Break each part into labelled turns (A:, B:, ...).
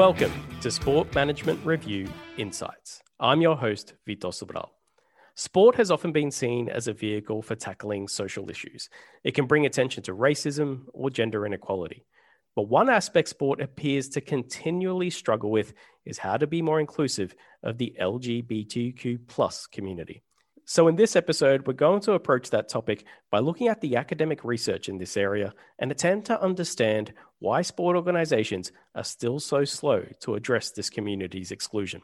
A: Welcome to Sport Management Review Insights. I'm your host, Vitor Sobral. Sport has often been seen as a vehicle for tackling social issues. It can bring attention to racism or gender inequality. But one aspect sport appears to continually struggle with is how to be more inclusive of the LGBTQ plus community. So, in this episode, we're going to approach that topic by looking at the academic research in this area and attempt to understand why sport organizations are still so slow to address this community's exclusion.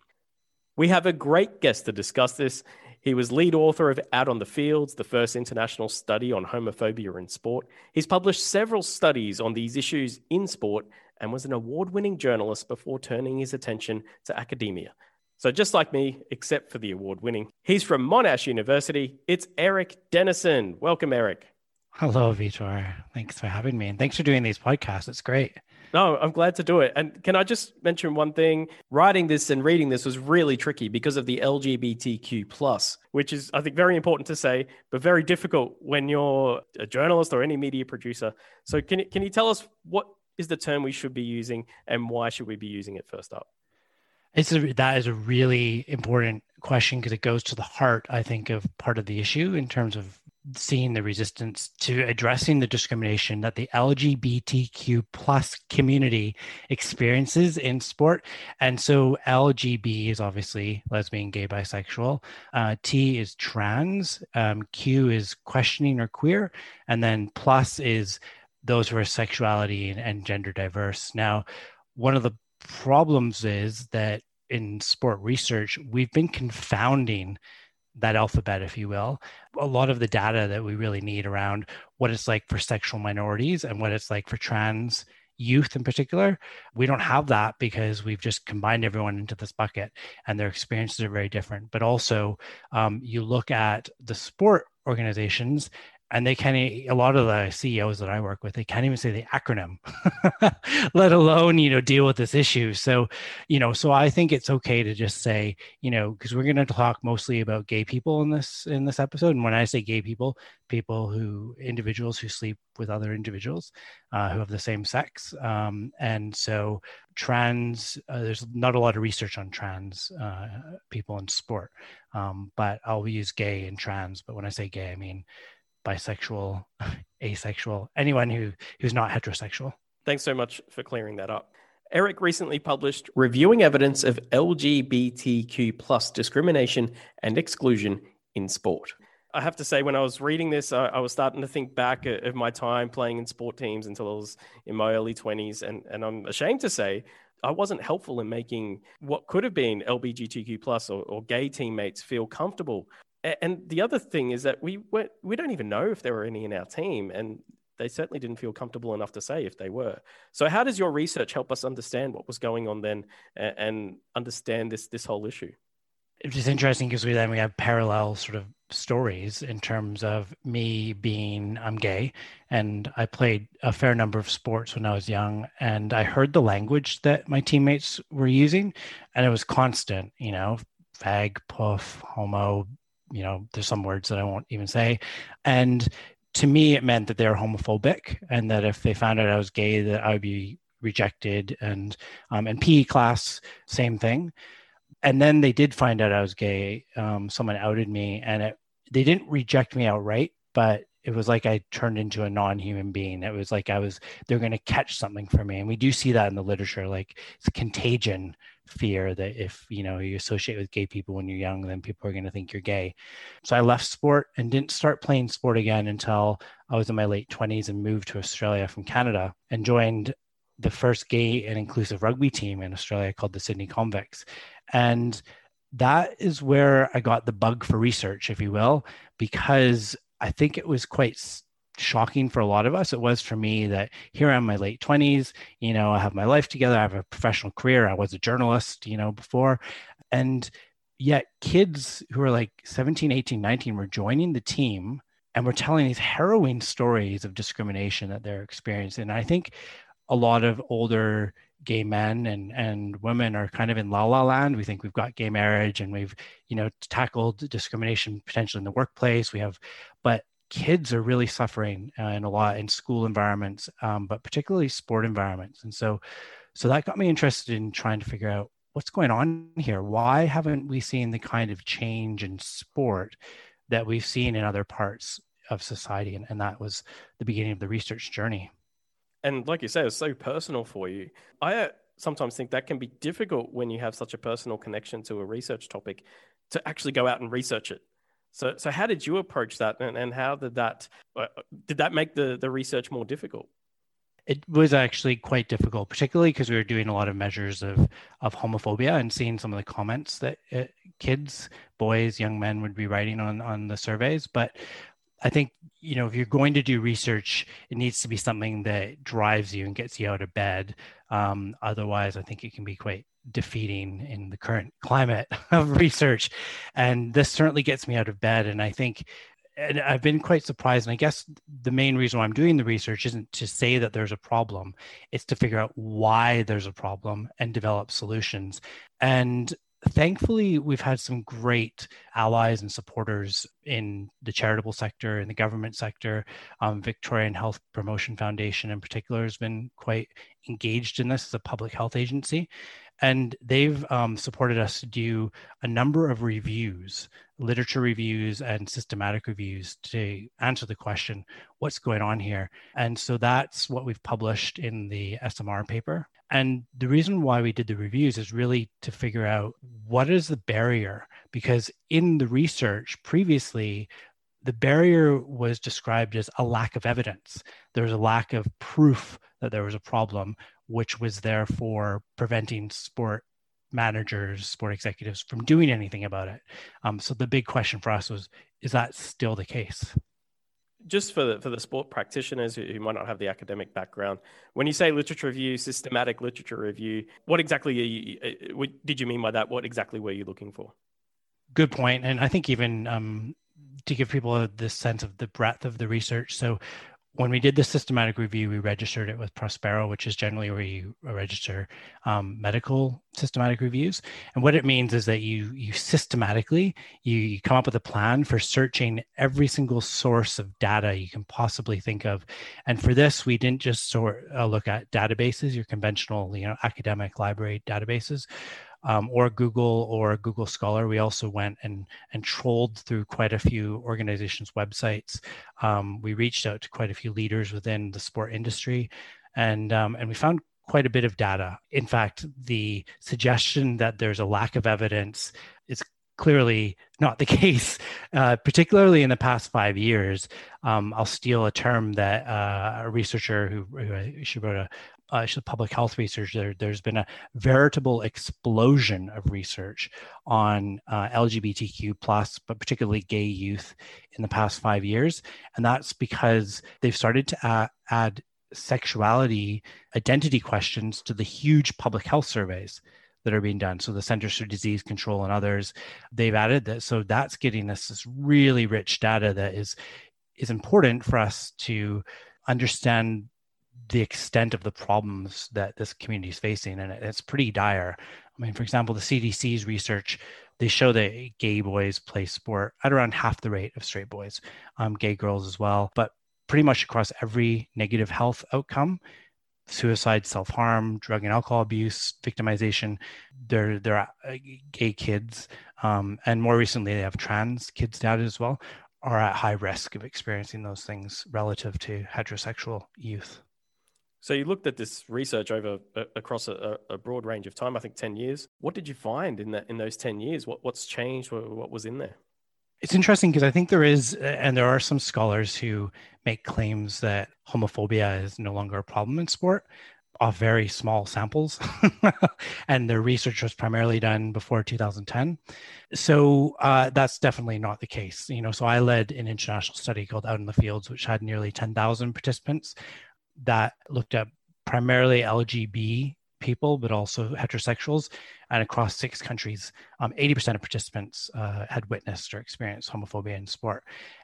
A: We have a great guest to discuss this. He was lead author of Out on the Fields, the first international study on homophobia in sport. He's published several studies on these issues in sport and was an award winning journalist before turning his attention to academia. So, just like me, except for the award winning, he's from Monash University. It's Erik Denison. Welcome, Erik.
B: Hello, Vitor. Thanks for having me. And thanks for doing these podcasts. It's great.
A: No, I'm glad to do it. And can I just mention one thing? Writing this and reading this was really tricky because of the LGBTQ plus, which is I think very important to say, but very difficult when you're a journalist or any media producer. So can can you tell us what is the term we should be using and why should we be using it first up?
B: It's a, that is a really important question because it goes to the heart, I think, of part of the issue in terms of seeing the resistance to addressing the discrimination that the LGBTQ plus community experiences in sport. And so LGB is obviously lesbian, gay, bisexual. Uh, T is trans. Um, Q is questioning or queer. And then plus is those who are sexuality and, and gender diverse. Now, one of the problems is that in sport research, we've been confounding that alphabet, if you will, a lot of the data that we really need around what it's like for sexual minorities and what it's like for trans youth in particular. We don't have that because we've just combined everyone into this bucket and their experiences are very different. But also, um, you look at the sport organizations and they can't a lot of the ceos that i work with they can't even say the acronym let alone you know deal with this issue. So you know so i think it's okay to just say you know because we're going to talk mostly about gay people in this in this episode. And when i say gay people people who individuals who sleep with other individuals uh, who have the same sex. Um, and so trans uh, there's not a lot of research on trans uh, people in sport. Um, but i'll use gay and trans. But when i say gay i mean bisexual, asexual, anyone who who's not heterosexual.
A: Thanks so much for clearing that up. Erik recently published Reviewing Evidence of LGBTQ plus discrimination and exclusion in sport. I have to say, when I was reading this, I, I was starting to think back of my time playing in sport teams until I was in my early 20s. And, and I'm ashamed to say, I wasn't helpful in making what could have been LGBTQ plus or, or gay teammates feel comfortable and the other thing is that we we don't even know if there were any in our team, and they certainly didn't feel comfortable enough to say if they were. So, how does your research help us understand what was going on then and, and understand this this whole issue?
B: It's just interesting because we then we have parallel sort of stories in terms of me being I'm gay and I played a fair number of sports when I was young and I heard the language that my teammates were using and it was constant, you know, fag, puff, homo, you know, there's some words that I won't even say. And to me, it meant that they're homophobic and that if they found out I was gay, that I would be rejected. And um, in PE class, same thing. And then they did find out I was gay. Um, someone outed me, and it, they didn't reject me outright, but it was like I turned into a non-human being. It was like I was they're going to catch something for me, and we do see that in the literature, like it's contagion fear that if you know you associate with gay people when you're young then people are going to think you're gay. So i left sport and didn't start playing sport again until i was in my late 20s and moved to australia from canada and joined the first gay and inclusive rugby team in australia called the sydney convicts and that is where i got the bug for research if you will because i think it was quite shocking for a lot of us. It was for me that here I'm in my late 20s, you know, I have my life together, I have a professional career, I was a journalist, you know, before. And yet kids who are like 17, 18, 19 were joining the team and were telling these harrowing stories of discrimination that they're experiencing. And I think a lot of older gay men and and women are kind of in la la land. We think we've got gay marriage and we've you know tackled discrimination potentially in the workplace. We have, but kids are really suffering uh, in a lot in school environments, um, but particularly sport environments. And so, so that got me interested in trying to figure out what's going on here. Why haven't we seen the kind of change in sport that we've seen in other parts of society? And, and that was the beginning of the research journey.
A: And like you say, it's so personal for you. I uh, sometimes think that can be difficult when you have such a personal connection to a research topic to actually go out and research it so, so how did you approach that, and, and how did that uh, did that make the the research more difficult?
B: It was actually quite difficult, particularly because we were doing a lot of measures of of homophobia and seeing some of the comments that uh, kids, boys, young men would be writing on on the surveys. But I think you know if you're going to do research, it needs to be something that drives you and gets you out of bed. Um, otherwise, I think it can be quite defeating in the current climate of research. And this certainly gets me out of bed. And I think and I've been quite surprised. And I guess the main reason why I'm doing the research isn't to say that there's a problem, it's to figure out why there's a problem and develop solutions. And thankfully, we've had some great allies and supporters in the charitable sector, in the government sector. Um, Victorian Health Promotion Foundation, in particular, has been quite engaged in this as a public health agency. And they've um, supported us to do a number of reviews, literature reviews and systematic reviews to answer the question, what's going on here? And so that's what we've published in the SMR paper. And the reason why we did the reviews is really to figure out what is the barrier, because in the research previously, the barrier was described as a lack of evidence. There was a lack of proof that there was a problem, which was therefore preventing sport managers, sport executives from doing anything about it. Um, so the big question for us was, is that still the case?
A: Just for the, for the sport practitioners who, who might not have the academic background, when you say literature review, systematic literature review, what exactly you, uh, uh, did you mean by that? What exactly were you looking for?
B: Good point, and I think even um, to give people this sense of the breadth of the research. So when we did the systematic review, we registered it with Prospero, which is generally where you register um, medical systematic reviews. And what it means is that you you systematically you, you, come up with a plan for searching every single source of data you can possibly think of. And for this, we didn't just sort uh, look at databases, your conventional you know academic library databases um, or Google or Google Scholar. We also went and and trolled through quite a few organizations' websites. Um, we reached out to quite a few leaders within the sport industry, and um, and we found quite a bit of data. In fact, the suggestion that there's a lack of evidence is clearly not the case, uh, particularly in the past five years. Um, I'll steal a term that uh, a researcher who, who she wrote a, uh, public health research, there, there's been a veritable explosion of research on uh, LGBTQ plus, but particularly gay youth in the past five years, and that's because they've started to add sexuality identity questions to the huge public health surveys that are being done. So the Centers for Disease Control and others, they've added that. So that's getting us this really rich data that is is important for us to understand the extent of the problems that this community is facing, and it's pretty dire. I mean, for example, the CDC's research they show that gay boys play sport at around half the rate of straight boys, um, gay girls as well, but pretty much across every negative health outcome suicide, self harm, drug and alcohol abuse, victimization. They're, they're uh, gay kids. Um, and more recently, they have trans kids data as well, are at high risk of experiencing those things relative to heterosexual youth.
A: So you looked at this research over uh, across a, a, broad range of time. I think ten years. What did you find in that in those ten years? What what's changed? What, what was in there?
B: It's interesting because I think there is, and there are some scholars who make claims that homophobia is no longer a problem in sport off very small samples. and their research was primarily done before 2010. So uh, that's definitely not the case. You know, so I led an international study called Out in the Fields, which had nearly 10,000 participants that looked at primarily LGB people, but also heterosexuals. And across six countries, um, 80% of participants uh, had witnessed or experienced homophobia in sport.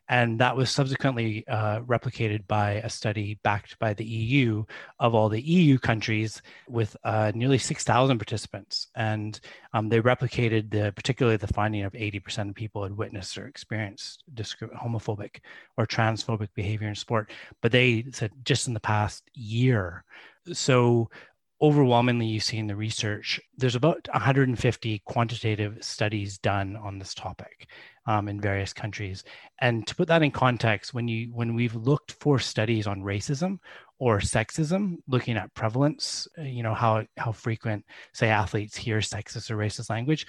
B: And that was subsequently uh, replicated by a study backed by the EU of all the EU countries with uh, nearly 6,000 participants. And um, they replicated the, particularly the finding of 80% of people had witnessed or experienced homophobic or transphobic behavior in sport. But they said just in the past year. So overwhelmingly you see in the research there's about 150 quantitative studies done on this topic um, in various countries. And to put that in context when you when we've looked for studies on racism or sexism looking at prevalence uh, you know how how frequent say athletes hear sexist or racist language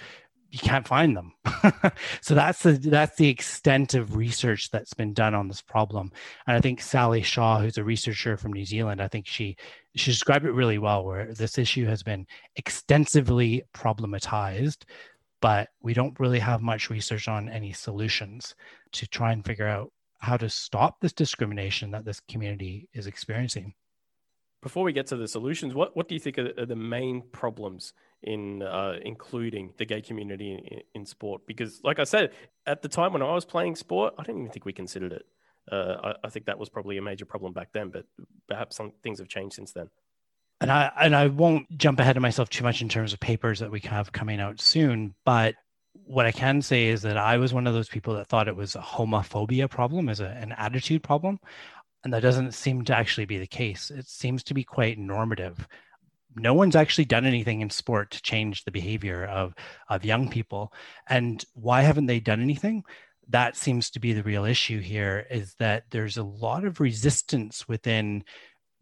B: you can't find them. so that's the that's the extent of research that's been done on this problem. And I think Sally Shaw, who's a researcher from New Zealand, I think she she described it really well, where this issue has been extensively problematized, but we don't really have much research on any solutions to try and figure out how to stop this discrimination that this community is experiencing.
A: Before we get to the solutions, what, what do you think are, the main problems in uh, including the gay community in, in, sport because, like I said, at the time when I was playing sport, I don't even think we considered it. Uh, I, I, think that was probably a major problem back then, but perhaps some things have changed since then.
B: And I and I won't jump ahead of myself too much in terms of papers that we have coming out soon, but what I can say is that I was one of those people that thought it was a homophobia problem as a, an attitude problem. And that doesn't seem to actually be the case. It seems to be quite normative no one's actually done anything in sport to change the behavior of of young people. And why haven't they done anything? That seems to be the real issue here is that there's a lot of resistance within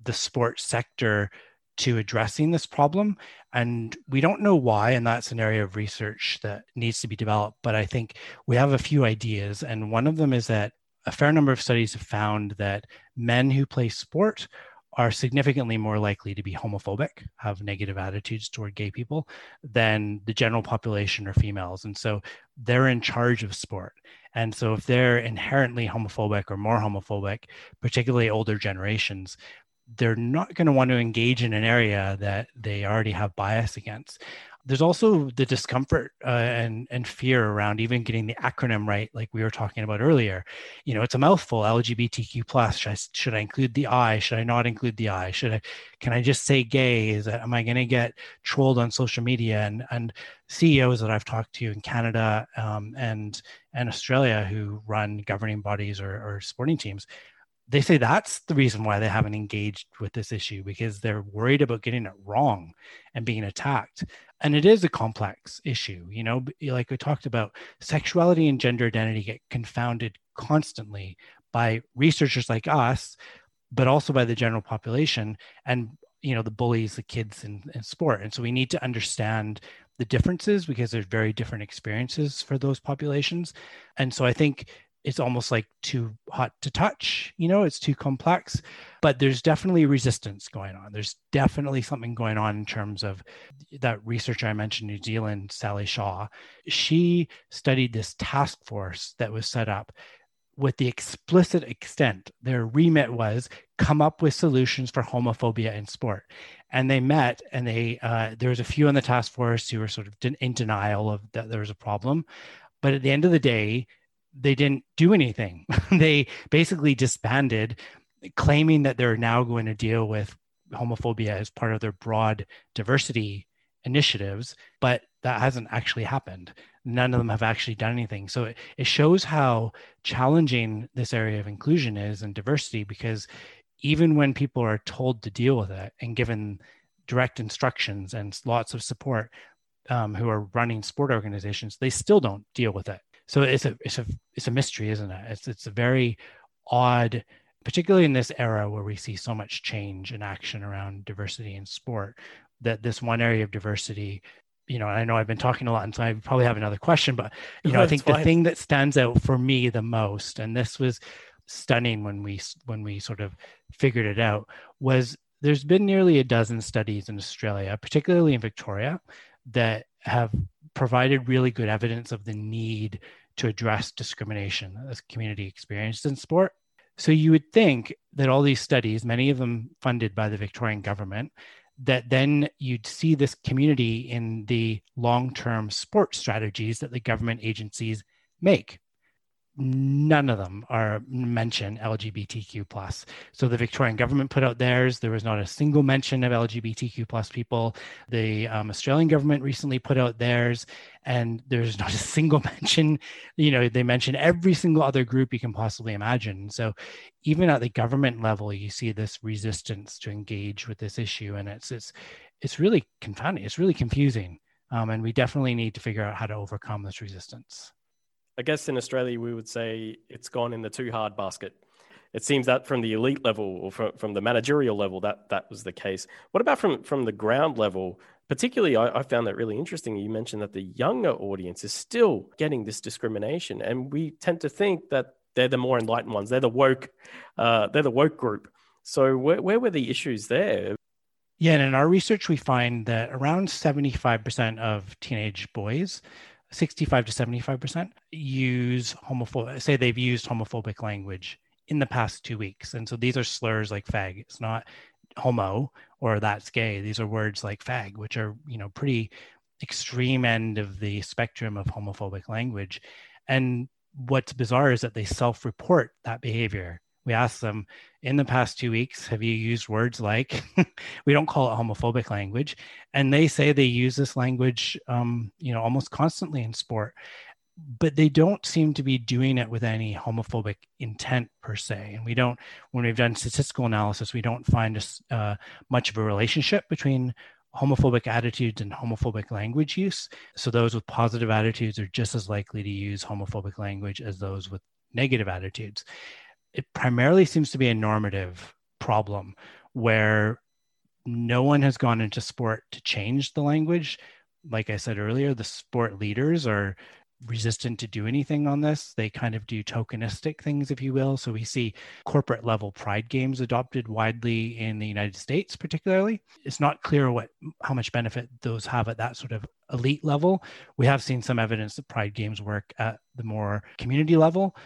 B: the sports sector to addressing this problem. And we don't know why and that's an area of research that needs to be developed but i think we have a few ideas. And one of them is that a fair number of studies have found that men who play sport are significantly more likely to be homophobic, have negative attitudes toward gay people than the general population or females. And so they're in charge of sport. And so if they're inherently homophobic or more homophobic, particularly older generations, they're not going to want to engage in an area that they already have bias against there's also the discomfort uh, and and fear around even getting the acronym right like we were talking about earlier. You know it's a mouthful lgbtq plus should I, should I include the i should i not include the i? Should i can i just say gay? Is that am i going to get trolled on social media? And and ceos that i've talked to in canada um, and and australia who run governing bodies or, or sporting teams they say that's the reason why they haven't engaged with this issue because they're worried about getting it wrong and being attacked and it is a complex issue you know like we talked about sexuality and gender identity get confounded constantly by researchers like us but also by the general population and you know the bullies the kids in, in sport. And so we need to understand the differences because there's very different experiences for those populations. And so i think it's almost like too hot to touch you know it's too complex but there's definitely resistance going on. There's definitely something going on in terms of that researcher i mentioned new zealand sally shaw she studied this task force that was set up with the explicit extent their remit was come up with solutions for homophobia in sport. And they met and they uh, there was a few on the task force who were sort of in denial of that there was a problem. But at the end of the day they didn't do anything. they basically disbanded, claiming that they're now going to deal with homophobia as part of their broad diversity initiatives, but that hasn't actually happened. None of them have actually done anything. So it, it shows how challenging this area of inclusion is and diversity because even when people are told to deal with it and given direct instructions and lots of support um, who are running sport organizations, they still don't deal with it so it's a it's a it's a mystery, isn't it? It's it's a very odd, particularly in this era where we see so much change and action around diversity in sport. That this one area of diversity, you know, I know I've been talking a lot, and so I probably have another question, but you know, I think fine. the thing that stands out for me the most, and this was stunning when we when we sort of figured it out, was there's been nearly a dozen studies in Australia, particularly in Victoria, that have provided really good evidence of the need to address discrimination as community experienced in sport. So you would think that all these studies, many of them funded by the Victorian government, that then you'd see this community in the long-term sport strategies that the government agencies make none of them are mention lgbtq plus. So the victorian government put out theirs. There was not a single mention of lgbtq plus people. The um, australian government recently put out theirs and there's not a single mention you know they mention every single other group you can possibly imagine. So even at the government level you see this resistance to engage with this issue and it's it's it's really confounding it's really confusing. Um, and we definitely need to figure out how to overcome this resistance
A: I guess in Australia, we would say it's gone in the too hard basket. It seems that from the elite level or from, from the managerial level, that that was the case. What about from, from the ground level? Particularly, I, I found that really interesting. You mentioned that the younger audience is still getting this discrimination, and we tend to think that they're the more enlightened ones. They're the woke, uh, they're the woke group. So where, where were the issues there?
B: Yeah, and in our research, we find that around 75% of teenage boys 65 to 75% use homophobic, say they've used homophobic language in the past two weeks. And so these are slurs like fag. It's not homo or that's gay. These are words like fag, which are, you know, pretty extreme end of the spectrum of homophobic language. And what's bizarre is that they self report that behavior we asked them in the past two weeks have you used words like we don't call it homophobic language and they say they use this language um, you know almost constantly in sport but they don't seem to be doing it with any homophobic intent per se and we don't when we've done statistical analysis we don't find uh, much of a relationship between homophobic attitudes and homophobic language use so those with positive attitudes are just as likely to use homophobic language as those with negative attitudes it primarily seems to be a normative problem where no one has gone into sport to change the language. Like I said earlier, the sport leaders are resistant to do anything on this. They kind of do tokenistic things, if you will. So we see corporate level pride games adopted widely in the United States, particularly. It's not clear what how much benefit those have at that sort of elite level. We have seen some evidence that pride games work at the more community level,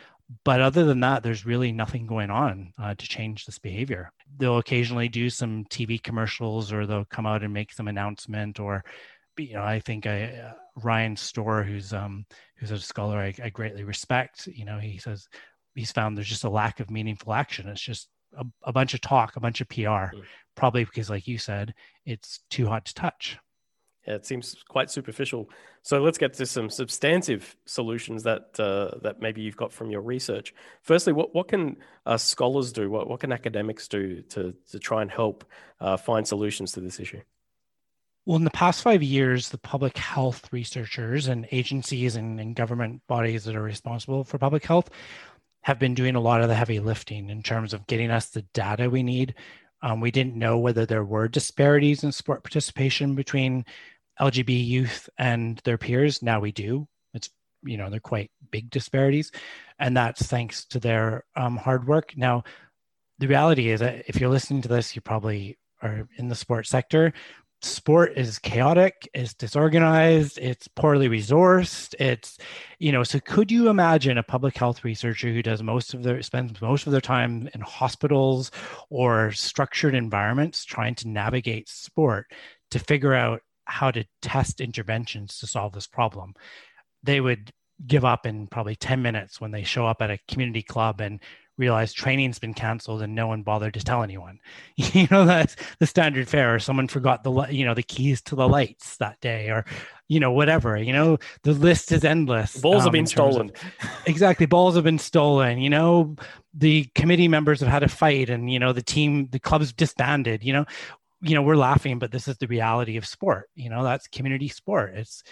B: but other than that, there's really nothing going on uh, to change this behavior. They'll occasionally do some TV commercials, or they'll come out and make some announcement, or you know, I think I, uh, Ryan Storr, who's um, who's a scholar I, I, greatly respect, you know, he says he's found there's just a lack of meaningful action. It's just a, a bunch of talk, a bunch of PR, mm. probably because, like you said, it's too hot to touch.
A: Yeah, it seems quite superficial. So let's get to some substantive solutions that uh, that maybe you've got from your research. Firstly, what what can uh, scholars do? What what can academics do to to try and help uh, find solutions to this issue?
B: Well, in the past five years, the public health researchers and agencies and, and government bodies that are responsible for public health have been doing a lot of the heavy lifting in terms of getting us the data we need. Um, we didn't know whether there were disparities in sport participation between LGB youth and their peers. Now we do. It's you know they're quite big disparities, and that's thanks to their um, hard work. Now, the reality is that if you're listening to this, you probably are in the sports sector. Sport is chaotic, it's disorganized, it's poorly resourced. It's, you know, so could you imagine a public health researcher who does most of their spends most of their time in hospitals or structured environments trying to navigate sport to figure out how to test interventions to solve this problem. They would give up in probably 10 minutes when they show up at a community club and realize training's been canceled and no one bothered to tell anyone. You know, that's the standard fare, or someone forgot the, you know, the keys to the lights that day, or, you know, whatever, you know, the list is endless.
A: Balls um, have been stolen.
B: Of, exactly. Balls have been stolen. You know, the committee members have had a fight and, you know, the team, the club's disbanded, you know, you know we're laughing but this is the reality of sport you know that's community sport. It's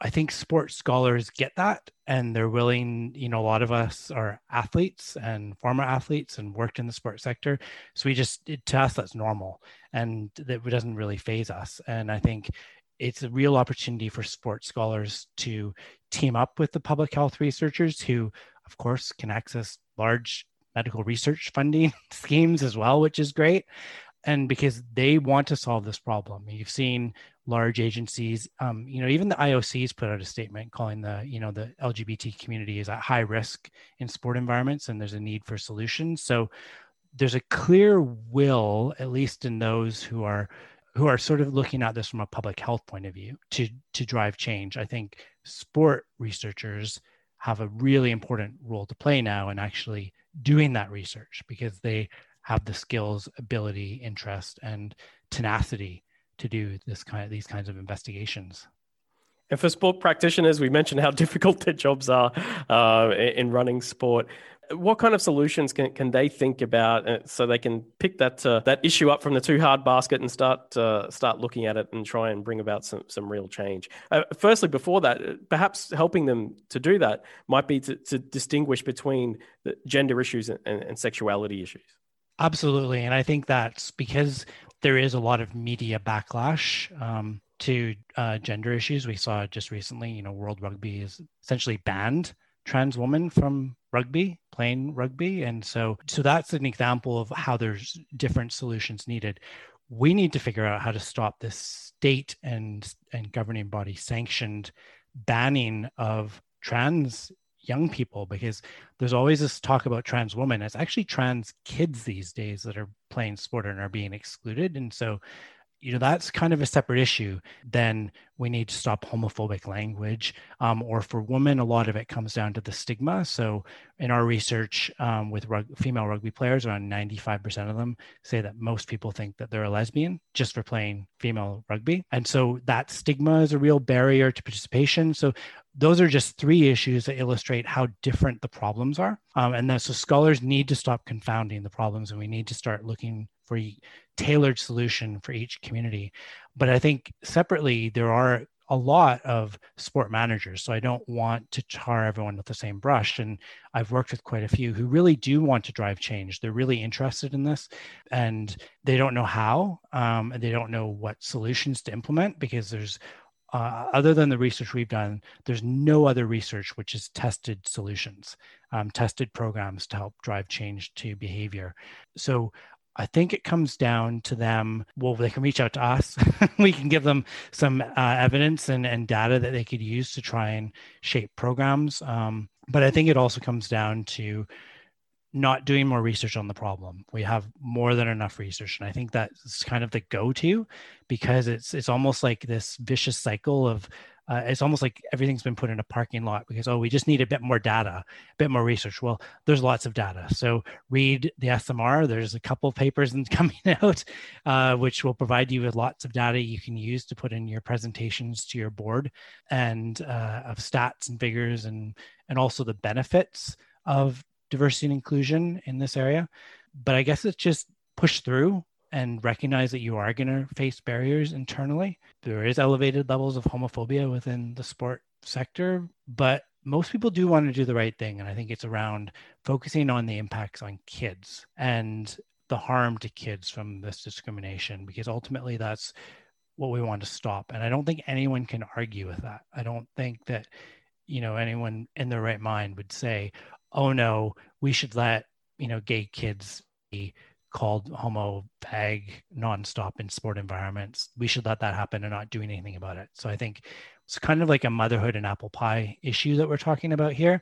B: i think sports scholars get that and they're willing you know a lot of us are athletes and former athletes and worked in the sports sector. So we just it, to us that's normal and that doesn't really phase us. And i think it's a real opportunity for sports scholars to team up with the public health researchers who of course can access large medical research funding schemes as well which is great and because they want to solve this problem you've seen large agencies um, you know even the iocs put out a statement calling the you know the lgbt community is at high risk in sport environments and there's a need for solutions so there's a clear will at least in those who are who are sort of looking at this from a public health point of view to to drive change. I think sport researchers have a really important role to play now in actually doing that research because they have the skills, ability, interest, and tenacity to do this kind of these kinds of investigations.
A: And for sport practitioners, we mentioned how difficult their jobs are uh, in running sport. What kind of solutions can, can they think about uh, so they can pick that uh, that issue up from the too hard basket and start uh, start looking at it and try and bring about some some real change? Uh, firstly, before that, uh, perhaps helping them to do that might be to, to distinguish between gender issues and, and sexuality issues.
B: Absolutely, and I think that's because there is a lot of media backlash. Um, to uh, gender issues. We saw just recently, you know, World Rugby is essentially banned trans women from rugby, playing rugby. And so, so that's an example of how there's different solutions needed. We need to figure out how to stop this state and, and governing body sanctioned banning of trans young people because there's always this talk about trans women. It's actually trans kids these days that are playing sport and are being excluded. And so you know that's kind of a separate issue then we need to stop homophobic language um, or for women a lot of it comes down to the stigma. So in our research um, with rug- female rugby players around 95% of them say that most people think that they're a lesbian just for playing female rugby. And so that stigma is a real barrier to participation. So those are just three issues that illustrate how different the problems are. Um, and then so scholars need to stop confounding the problems and we need to start looking for tailored solution for each community. But I think separately, there are a lot of sport managers. So I don't want to tar everyone with the same brush. And I've worked with quite a few who really do want to drive change. They're really interested in this and they don't know how, um, and they don't know what solutions to implement because there's uh, other than the research we've done, there's no other research which has tested solutions, um, tested programs to help drive change to behavior. So I think it comes down to them. Well, they can reach out to us. we can give them some uh, evidence and, and data that they could use to try and shape programs. Um, but I think it also comes down to not doing more research on the problem. We have more than enough research, and I think that's kind of the go-to because it's it's almost like this vicious cycle of uh, it's almost like everything's been put in a parking lot because oh we just need a bit more data a bit more research. Well there's lots of data. So read the smr there's a couple of papers coming out uh, which will provide you with lots of data you can use to put in your presentations to your board and uh, of stats and figures and and also the benefits of diversity and inclusion in this area. But i guess it's just push through and recognize that you are going to face barriers internally. There is elevated levels of homophobia within the sport sector, but most people do want to do the right thing. And I think it's around focusing on the impacts on kids and the harm to kids from this discrimination, because ultimately that's what we want to stop. And I don't think anyone can argue with that. I don't think that, you know, anyone in their right mind would say, oh no, we should let, you know, gay kids be called homo fag nonstop in sport environments. We should let that happen and not do anything about it. So I think it's kind of like a motherhood and apple pie issue that we're talking about here,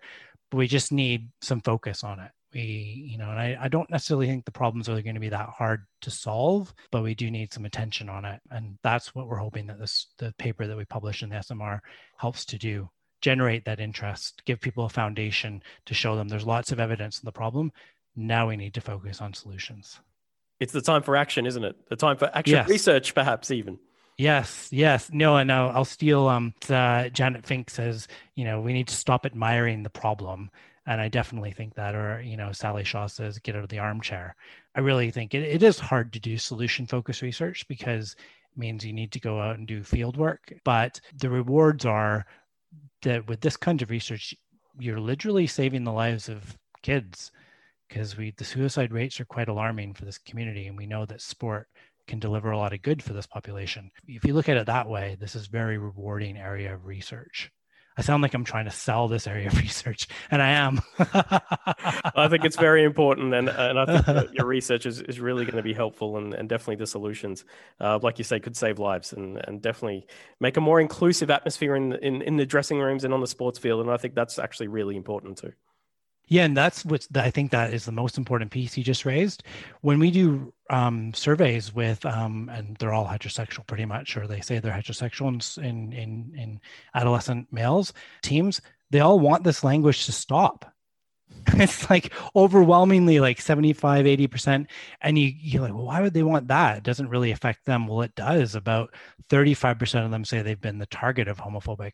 B: but we just need some focus on it. We, you know, and I, I don't necessarily think the problems are going to be that hard to solve, but we do need some attention on it. And that's what we're hoping that this the paper that we publish in the SMR helps to do generate that interest, give people a foundation to show them there's lots of evidence in the problem now we need to focus on solutions.
A: It's the time for action, isn't it? The time for action yes. research, perhaps even.
B: Yes, yes. No, and I'll, I'll steal um, uh, Janet Fink says, you know, we need to stop admiring the problem. And I definitely think that, or, you know, Sally Shaw says, get out of the armchair. I really think it, it is hard to do solution focused research because it means you need to go out and do field work. But the rewards are that with this kind of research, you're literally saving the lives of kids because we the suicide rates are quite alarming for this community and we know that sport can deliver a lot of good for this population if you look at it that way this is very rewarding area of research I sound like I'm trying to sell this area of research, and I am.
A: I think it's very important, and and I think your research is, is really going to be helpful, and, and definitely the solutions, uh, like you say, could save lives, and, and definitely make a more inclusive atmosphere in, in in the dressing rooms and on the sports field, and I think that's actually really important too.
B: Yeah, and that's what I think that is the most important piece you just raised. When we do um, surveys with, um, and they're all heterosexual pretty much, or they say they're heterosexual in, in, in adolescent males teams, they all want this language to stop. it's like overwhelmingly like 75 80% and you, you're like well why would they want that it doesn't really affect them well it does about 35% of them say they've been the target of homophobic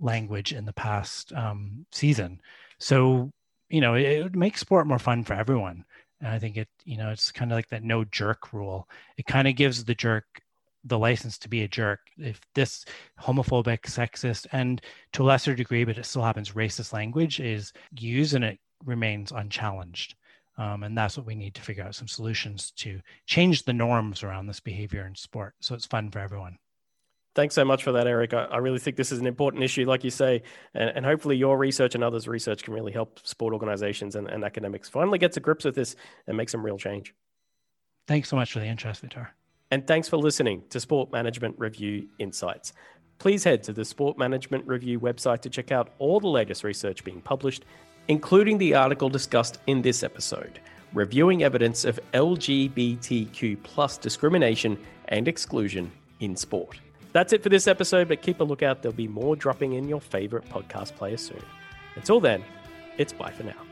B: language in the past um, season so you know it, it makes sport more fun for everyone. And i think it you know it's kind of like that no jerk rule. It kind of gives the jerk the license to be a jerk. If this homophobic sexist and to a lesser degree but it still happens racist language is used and it remains unchallenged. Um, and that's what we need to figure out some solutions to change the norms around this behavior in sport. So it's fun for everyone
A: Thanks so much for that, Erik. I, I, really think this is an important issue, like you say, and, and, hopefully your research and others' research can really help sport organizations and, and, academics finally get to grips with this and make some real change.
B: Thanks so much for the interest, Vitor.
A: And thanks for listening to Sport Management Review Insights. Please head to the Sport Management Review website to check out all the latest research being published, including the article discussed in this episode, reviewing evidence of LGBTQ plus discrimination and exclusion in sport. That's it for this episode, but keep a lookout. There'll be more dropping in your favorite podcast player soon. Until then, it's bye for now.